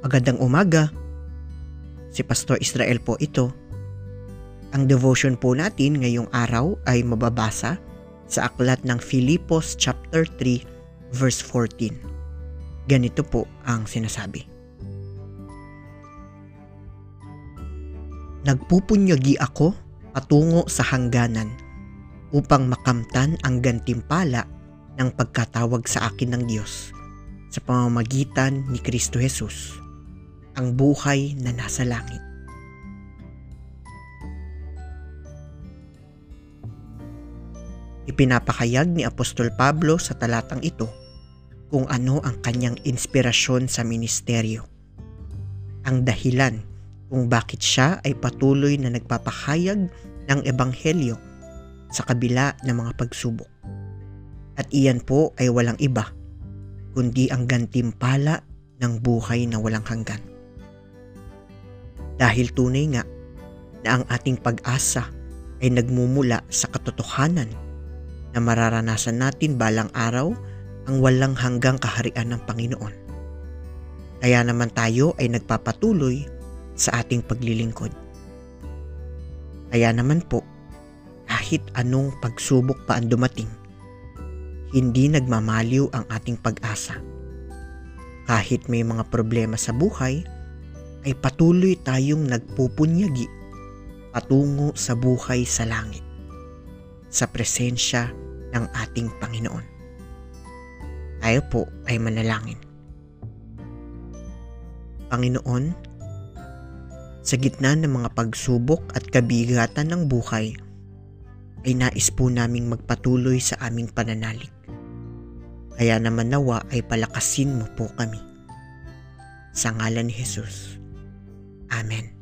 Magandang umaga. Si Pastor Israel po ito. Ang devotion po natin ngayong araw ay mababasa sa aklat ng Filipos chapter 3 verse 14. Ganito po ang sinasabi. Nagpupunyagi ako patungo sa hangganan upang makamtan ang gantimpala ng pagkatawag sa akin ng Diyos sa pamamagitan ni Kristo Jesus ang buhay na nasa langit. Ipinapakayag ni Apostol Pablo sa talatang ito kung ano ang kanyang inspirasyon sa ministeryo. Ang dahilan kung bakit siya ay patuloy na nagpapahayag ng ebanghelyo sa kabila ng mga pagsubok. At iyan po ay walang iba kundi ang gantimpala ng buhay na walang hanggan. Dahil tunay nga na ang ating pag-asa ay nagmumula sa katotohanan na mararanasan natin balang araw ang walang hanggang kaharian ng Panginoon. Kaya naman tayo ay nagpapatuloy sa ating paglilingkod. Kaya naman po, kahit anong pagsubok pa ang dumating, hindi nagmamaliw ang ating pag-asa. Kahit may mga problema sa buhay, ay patuloy tayong nagpupunyagi patungo sa buhay sa langit, sa presensya ng ating Panginoon. Tayo po ay manalangin. Panginoon, sa gitna ng mga pagsubok at kabigatan ng buhay, ay nais po naming magpatuloy sa aming pananalig. Kaya naman nawa ay palakasin mo po kami. Sa ngalan ni Jesus. Amén.